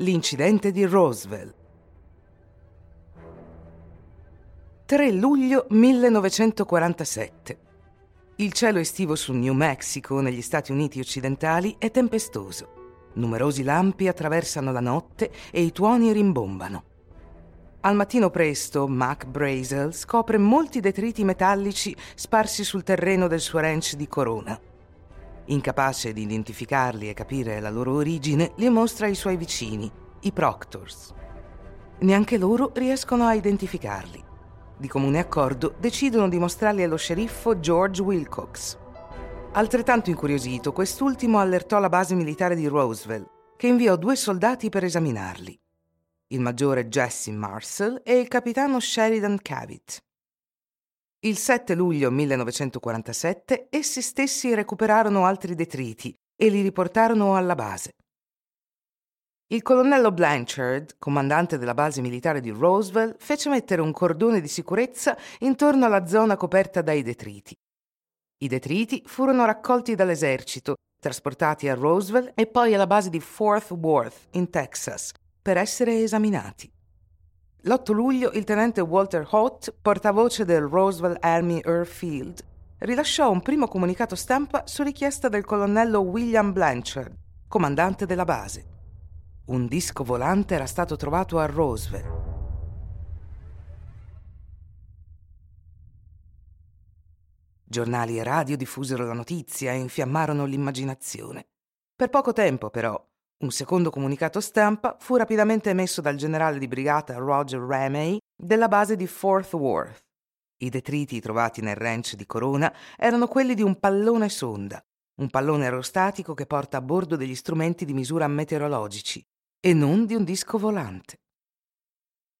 L'incidente di Roswell. 3 luglio 1947. Il cielo estivo sul New Mexico, negli Stati Uniti occidentali, è tempestoso. Numerosi lampi attraversano la notte e i tuoni rimbombano. Al mattino presto, Mac Brazel scopre molti detriti metallici sparsi sul terreno del suo ranch di Corona. Incapace di identificarli e capire la loro origine, li mostra ai suoi vicini, i Proctors. Neanche loro riescono a identificarli. Di comune accordo decidono di mostrarli allo sceriffo George Wilcox. Altrettanto incuriosito, quest'ultimo allertò la base militare di Roswell, che inviò due soldati per esaminarli, il maggiore Jesse Marcel e il capitano Sheridan Cavett. Il 7 luglio 1947 essi stessi recuperarono altri detriti e li riportarono alla base. Il colonnello Blanchard, comandante della base militare di Roswell, fece mettere un cordone di sicurezza intorno alla zona coperta dai detriti. I detriti furono raccolti dall'esercito, trasportati a Roswell e poi alla base di Fort Worth, in Texas, per essere esaminati. L'8 luglio il tenente Walter Holt, portavoce del Roswell Army Airfield, rilasciò un primo comunicato stampa su richiesta del colonnello William Blanchard, comandante della base. Un disco volante era stato trovato a Roswell. Giornali e radio diffusero la notizia e infiammarono l'immaginazione. Per poco tempo, però, un secondo comunicato stampa fu rapidamente emesso dal generale di brigata Roger Ramey della base di Fort Worth. I detriti trovati nel ranch di Corona erano quelli di un pallone sonda, un pallone aerostatico che porta a bordo degli strumenti di misura meteorologici, e non di un disco volante.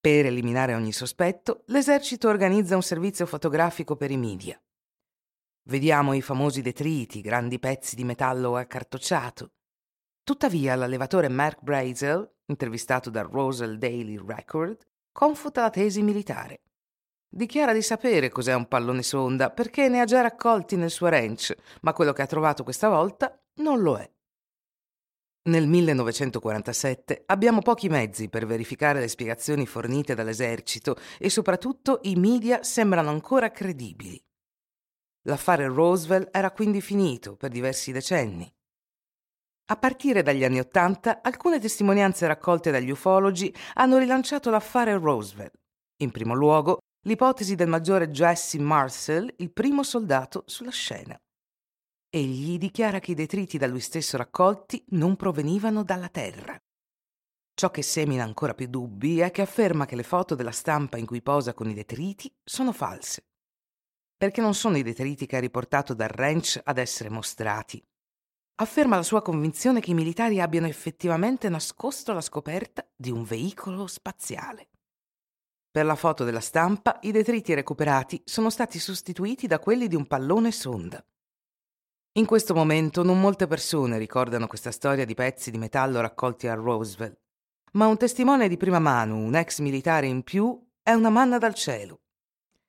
Per eliminare ogni sospetto, l'esercito organizza un servizio fotografico per i media. Vediamo i famosi detriti, grandi pezzi di metallo accartocciato, Tuttavia l'allevatore Mark Brazel, intervistato dal Rosal Daily Record, confuta la tesi militare. Dichiara di sapere cos'è un pallone sonda perché ne ha già raccolti nel suo ranch, ma quello che ha trovato questa volta non lo è. Nel 1947 abbiamo pochi mezzi per verificare le spiegazioni fornite dall'esercito e soprattutto i media sembrano ancora credibili. L'affare Roosevelt era quindi finito per diversi decenni. A partire dagli anni Ottanta, alcune testimonianze raccolte dagli ufologi hanno rilanciato l'affare Roosevelt. In primo luogo, l'ipotesi del maggiore Jesse Marcel, il primo soldato sulla scena. Egli dichiara che i detriti da lui stesso raccolti non provenivano dalla Terra. Ciò che semina ancora più dubbi è che afferma che le foto della stampa in cui posa con i detriti sono false. Perché non sono i detriti che ha riportato dal ranch ad essere mostrati, afferma la sua convinzione che i militari abbiano effettivamente nascosto la scoperta di un veicolo spaziale. Per la foto della stampa, i detriti recuperati sono stati sostituiti da quelli di un pallone sonda. In questo momento non molte persone ricordano questa storia di pezzi di metallo raccolti a Roswell, ma un testimone di prima mano, un ex militare in più, è una manna dal cielo.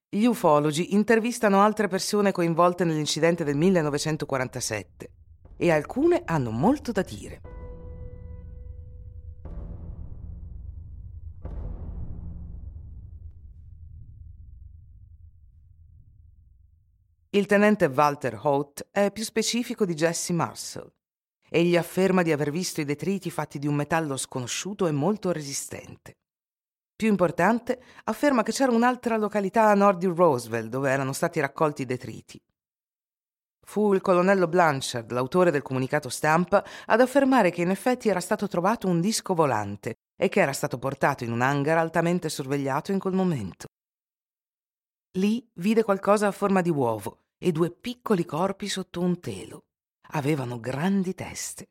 Gli ufologi intervistano altre persone coinvolte nell'incidente del 1947 e alcune hanno molto da dire. Il tenente Walter Holt è più specifico di Jesse Marcel. Egli afferma di aver visto i detriti fatti di un metallo sconosciuto e molto resistente. Più importante, afferma che c'era un'altra località a nord di Roswell dove erano stati raccolti i detriti. Fu il colonnello Blanchard, l'autore del comunicato stampa, ad affermare che in effetti era stato trovato un disco volante e che era stato portato in un hangar altamente sorvegliato in quel momento. Lì vide qualcosa a forma di uovo e due piccoli corpi sotto un telo. Avevano grandi teste.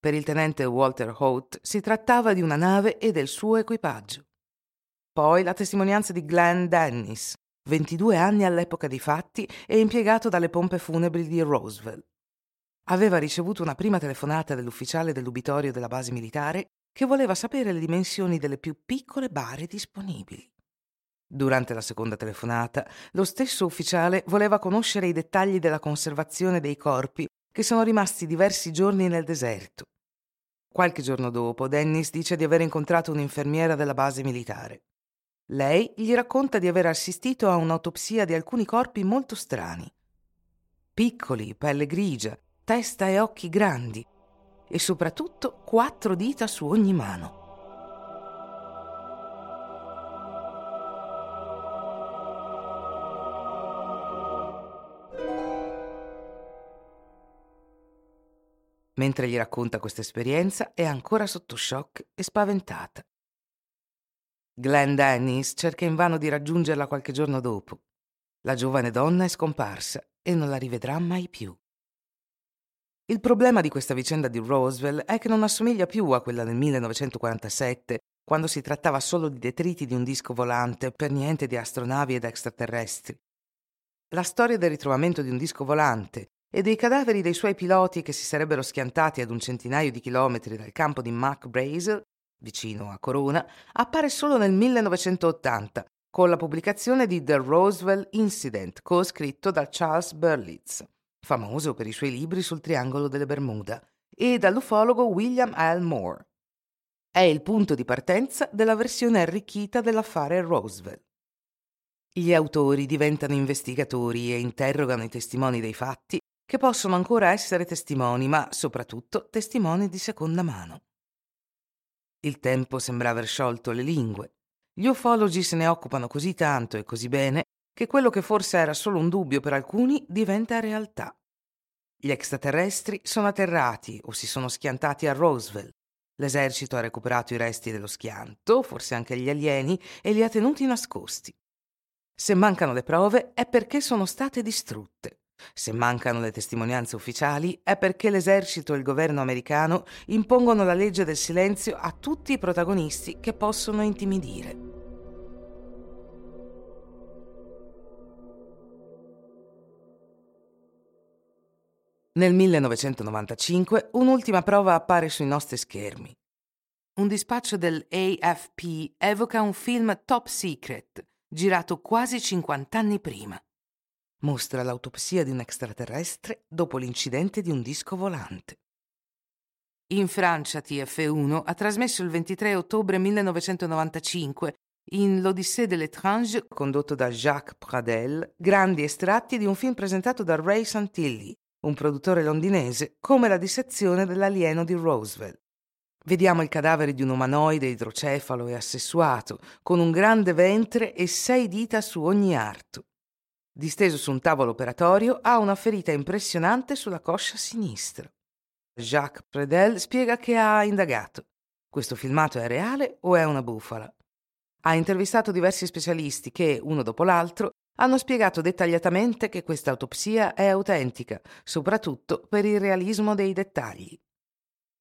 Per il tenente Walter Holt si trattava di una nave e del suo equipaggio. Poi la testimonianza di Glenn Dennis, 22 anni all'epoca dei fatti e impiegato dalle pompe funebri di Roswell. Aveva ricevuto una prima telefonata dell'ufficiale dell'ubitorio della base militare che voleva sapere le dimensioni delle più piccole bare disponibili. Durante la seconda telefonata, lo stesso ufficiale voleva conoscere i dettagli della conservazione dei corpi che sono rimasti diversi giorni nel deserto. Qualche giorno dopo, Dennis dice di aver incontrato un'infermiera della base militare. Lei gli racconta di aver assistito a un'autopsia di alcuni corpi molto strani. Piccoli, pelle grigia, testa e occhi grandi e soprattutto quattro dita su ogni mano. Mentre gli racconta questa esperienza è ancora sotto shock e spaventata. Glenn Dennis cerca invano di raggiungerla qualche giorno dopo. La giovane donna è scomparsa e non la rivedrà mai più. Il problema di questa vicenda di Roswell è che non assomiglia più a quella del 1947, quando si trattava solo di detriti di un disco volante, per niente di astronavi ed extraterrestri. La storia del ritrovamento di un disco volante e dei cadaveri dei suoi piloti che si sarebbero schiantati ad un centinaio di chilometri dal campo di Mac Brazel vicino a Corona, appare solo nel 1980 con la pubblicazione di The Roswell Incident, co-scritto da Charles Berlitz, famoso per i suoi libri sul triangolo delle Bermuda, e dall'ufologo William L. Moore. È il punto di partenza della versione arricchita dell'affare Roswell. Gli autori diventano investigatori e interrogano i testimoni dei fatti, che possono ancora essere testimoni, ma soprattutto testimoni di seconda mano. Il tempo sembra aver sciolto le lingue. Gli ufologi se ne occupano così tanto e così bene che quello che forse era solo un dubbio per alcuni diventa realtà. Gli extraterrestri sono atterrati o si sono schiantati a Roswell. L'esercito ha recuperato i resti dello schianto, forse anche gli alieni, e li ha tenuti nascosti. Se mancano le prove è perché sono state distrutte. Se mancano le testimonianze ufficiali è perché l'esercito e il governo americano impongono la legge del silenzio a tutti i protagonisti che possono intimidire. Nel 1995 un'ultima prova appare sui nostri schermi. Un dispaccio del AFP evoca un film top secret, girato quasi 50 anni prima mostra l'autopsia di un extraterrestre dopo l'incidente di un disco volante. In Francia TF1 ha trasmesso il 23 ottobre 1995 in L'Odyssée de l'étrange, condotto da Jacques Pradel, grandi estratti di un film presentato da Ray Santilli, un produttore londinese, come la dissezione dell'alieno di Roswell. Vediamo il cadavere di un umanoide idrocefalo e assessuato, con un grande ventre e sei dita su ogni arto. Disteso su un tavolo operatorio, ha una ferita impressionante sulla coscia sinistra. Jacques Predel spiega che ha indagato. Questo filmato è reale o è una bufala? Ha intervistato diversi specialisti che, uno dopo l'altro, hanno spiegato dettagliatamente che questa autopsia è autentica, soprattutto per il realismo dei dettagli.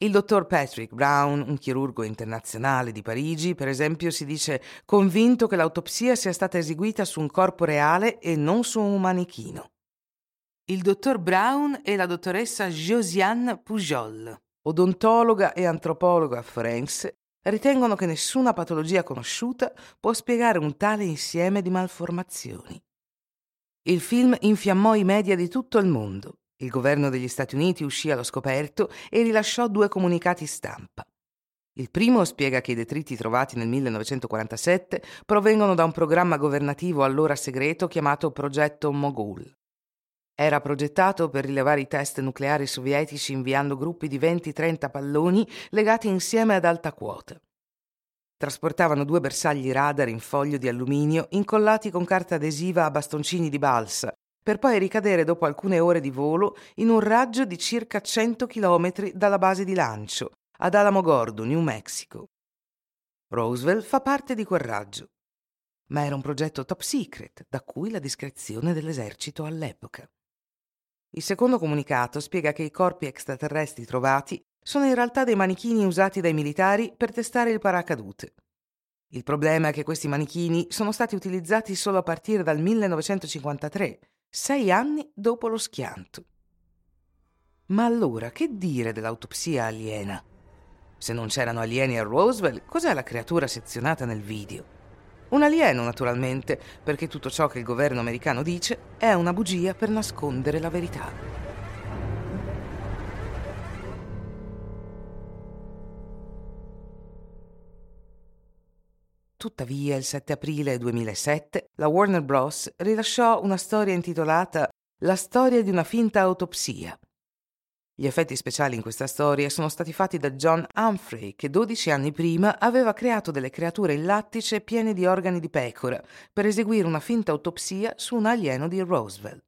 Il dottor Patrick Brown, un chirurgo internazionale di Parigi, per esempio, si dice convinto che l'autopsia sia stata eseguita su un corpo reale e non su un manichino. Il dottor Brown e la dottoressa Josiane Pujol, odontologa e antropologa forense, ritengono che nessuna patologia conosciuta può spiegare un tale insieme di malformazioni. Il film infiammò i media di tutto il mondo il governo degli Stati Uniti uscì allo scoperto e rilasciò due comunicati stampa. Il primo spiega che i detriti trovati nel 1947 provengono da un programma governativo allora segreto chiamato Progetto Mogul. Era progettato per rilevare i test nucleari sovietici inviando gruppi di 20-30 palloni legati insieme ad alta quota. Trasportavano due bersagli radar in foglio di alluminio incollati con carta adesiva a bastoncini di balsa per poi ricadere dopo alcune ore di volo in un raggio di circa 100 km dalla base di lancio, ad Alamogordo, New Mexico. Roswell fa parte di quel raggio. ma era un progetto top secret, da cui la discrezione dell'esercito all'epoca. Il secondo comunicato spiega che i corpi extraterrestri trovati sono in realtà dei manichini usati dai militari per testare il paracadute. Il problema è che questi manichini sono stati utilizzati solo a partire dal 1953, sei anni dopo lo schianto. Ma allora che dire dell'autopsia aliena? Se non c'erano alieni a Roswell, cos'è la creatura sezionata nel video? Un alieno, naturalmente, perché tutto ciò che il governo americano dice è una bugia per nascondere la verità. Tuttavia, il 7 aprile 2007, la Warner Bros. rilasciò una storia intitolata La storia di una finta autopsia. Gli effetti speciali in questa storia sono stati fatti da John Humphrey, che 12 anni prima aveva creato delle creature in lattice piene di organi di pecora per eseguire una finta autopsia su un alieno di Roosevelt.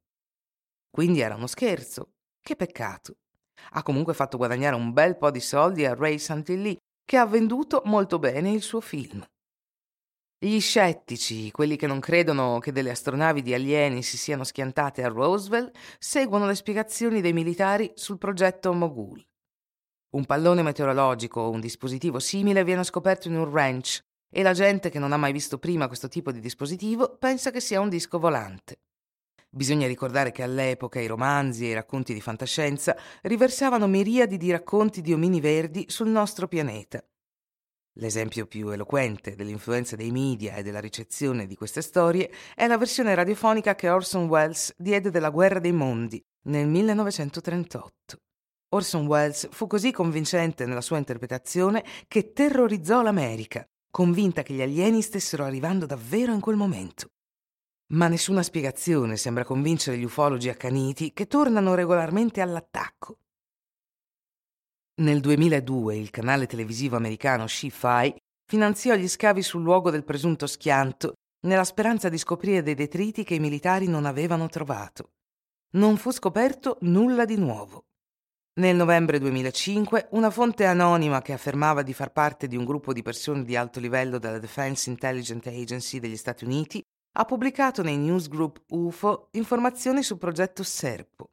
Quindi era uno scherzo. Che peccato. Ha comunque fatto guadagnare un bel po' di soldi a Ray Santilli, che ha venduto molto bene il suo film. Gli scettici, quelli che non credono che delle astronavi di alieni si siano schiantate a Roswell, seguono le spiegazioni dei militari sul progetto Mogul. Un pallone meteorologico o un dispositivo simile viene scoperto in un ranch e la gente che non ha mai visto prima questo tipo di dispositivo pensa che sia un disco volante. Bisogna ricordare che all'epoca i romanzi e i racconti di fantascienza riversavano miriadi di racconti di omini verdi sul nostro pianeta L'esempio più eloquente dell'influenza dei media e della ricezione di queste storie è la versione radiofonica che Orson Welles diede della Guerra dei Mondi nel 1938. Orson Welles fu così convincente nella sua interpretazione che terrorizzò l'America, convinta che gli alieni stessero arrivando davvero in quel momento. Ma nessuna spiegazione sembra convincere gli ufologi accaniti che tornano regolarmente all'attacco. Nel 2002 il canale televisivo americano Sci-Fi finanziò gli scavi sul luogo del presunto schianto nella speranza di scoprire dei detriti che i militari non avevano trovato. Non fu scoperto nulla di nuovo. Nel novembre 2005 una fonte anonima che affermava di far parte di un gruppo di persone di alto livello della Defense Intelligence Agency degli Stati Uniti ha pubblicato nei newsgroup UFO informazioni sul progetto Serpo.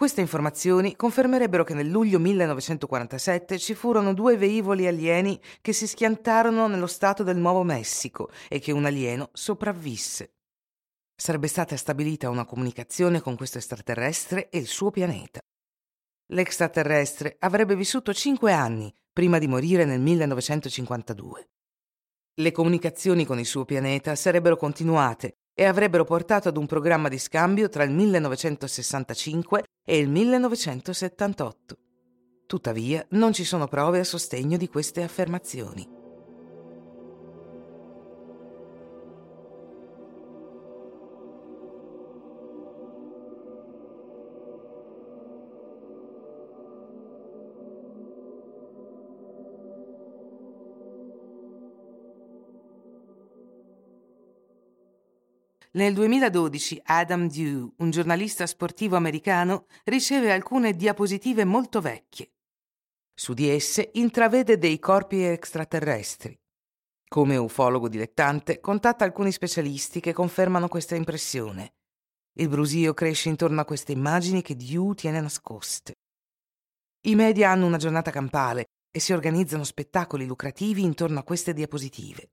Queste informazioni confermerebbero che nel luglio 1947 ci furono due veivoli alieni che si schiantarono nello stato del Nuovo Messico e che un alieno sopravvisse. Sarebbe stata stabilita una comunicazione con questo extraterrestre e il suo pianeta. L'extraterrestre avrebbe vissuto cinque anni prima di morire nel 1952. Le comunicazioni con il suo pianeta sarebbero continuate e avrebbero portato ad un programma di scambio tra il 1965 e il 1978. Tuttavia non ci sono prove a sostegno di queste affermazioni. Nel 2012 Adam Dew, un giornalista sportivo americano, riceve alcune diapositive molto vecchie. Su di esse intravede dei corpi extraterrestri. Come ufologo dilettante, contatta alcuni specialisti che confermano questa impressione. Il brusio cresce intorno a queste immagini che Dew tiene nascoste. I media hanno una giornata campale e si organizzano spettacoli lucrativi intorno a queste diapositive.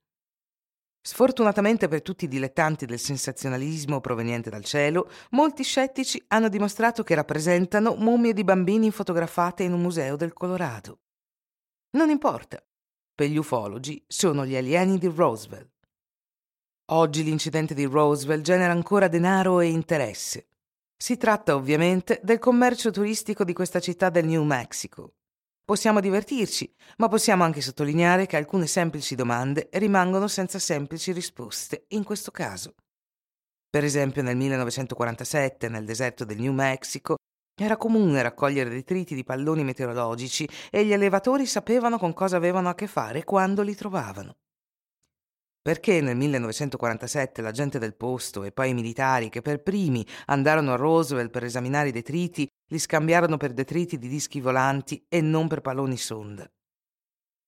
Sfortunatamente per tutti i dilettanti del sensazionalismo proveniente dal cielo, molti scettici hanno dimostrato che rappresentano mummie di bambini fotografate in un museo del Colorado. Non importa. Per gli ufologi sono gli alieni di Roosevelt. Oggi l'incidente di Roosevelt genera ancora denaro e interesse. Si tratta ovviamente del commercio turistico di questa città del New Mexico, Possiamo divertirci, ma possiamo anche sottolineare che alcune semplici domande rimangono senza semplici risposte in questo caso. Per esempio nel 1947, nel deserto del New Mexico, era comune raccogliere detriti di palloni meteorologici e gli allevatori sapevano con cosa avevano a che fare quando li trovavano. Perché nel 1947 la gente del posto e poi i militari che per primi andarono a Roosevelt per esaminare i detriti li scambiarono per detriti di dischi volanti e non per palloni sonda?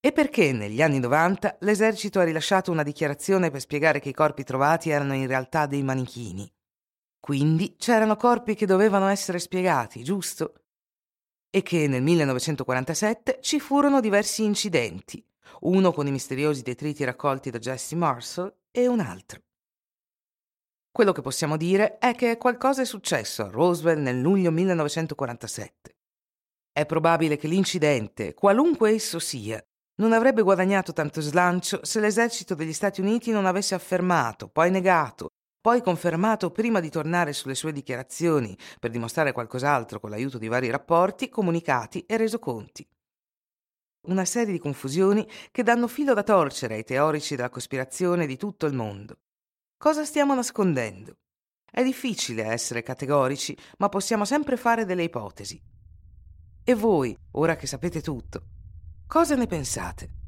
E perché negli anni 90 l'esercito ha rilasciato una dichiarazione per spiegare che i corpi trovati erano in realtà dei manichini. Quindi c'erano corpi che dovevano essere spiegati, giusto? E che nel 1947 ci furono diversi incidenti, uno con i misteriosi detriti raccolti da Jesse Marshall e un altro. Quello che possiamo dire è che qualcosa è successo a Roswell nel luglio 1947. È probabile che l'incidente, qualunque esso sia, non avrebbe guadagnato tanto slancio se l'esercito degli Stati Uniti non avesse affermato, poi negato, poi confermato prima di tornare sulle sue dichiarazioni per dimostrare qualcos'altro con l'aiuto di vari rapporti, comunicati e resoconti. Una serie di confusioni che danno filo da torcere ai teorici della cospirazione di tutto il mondo. Cosa stiamo nascondendo? È difficile essere categorici, ma possiamo sempre fare delle ipotesi. E voi, ora che sapete tutto, cosa ne pensate?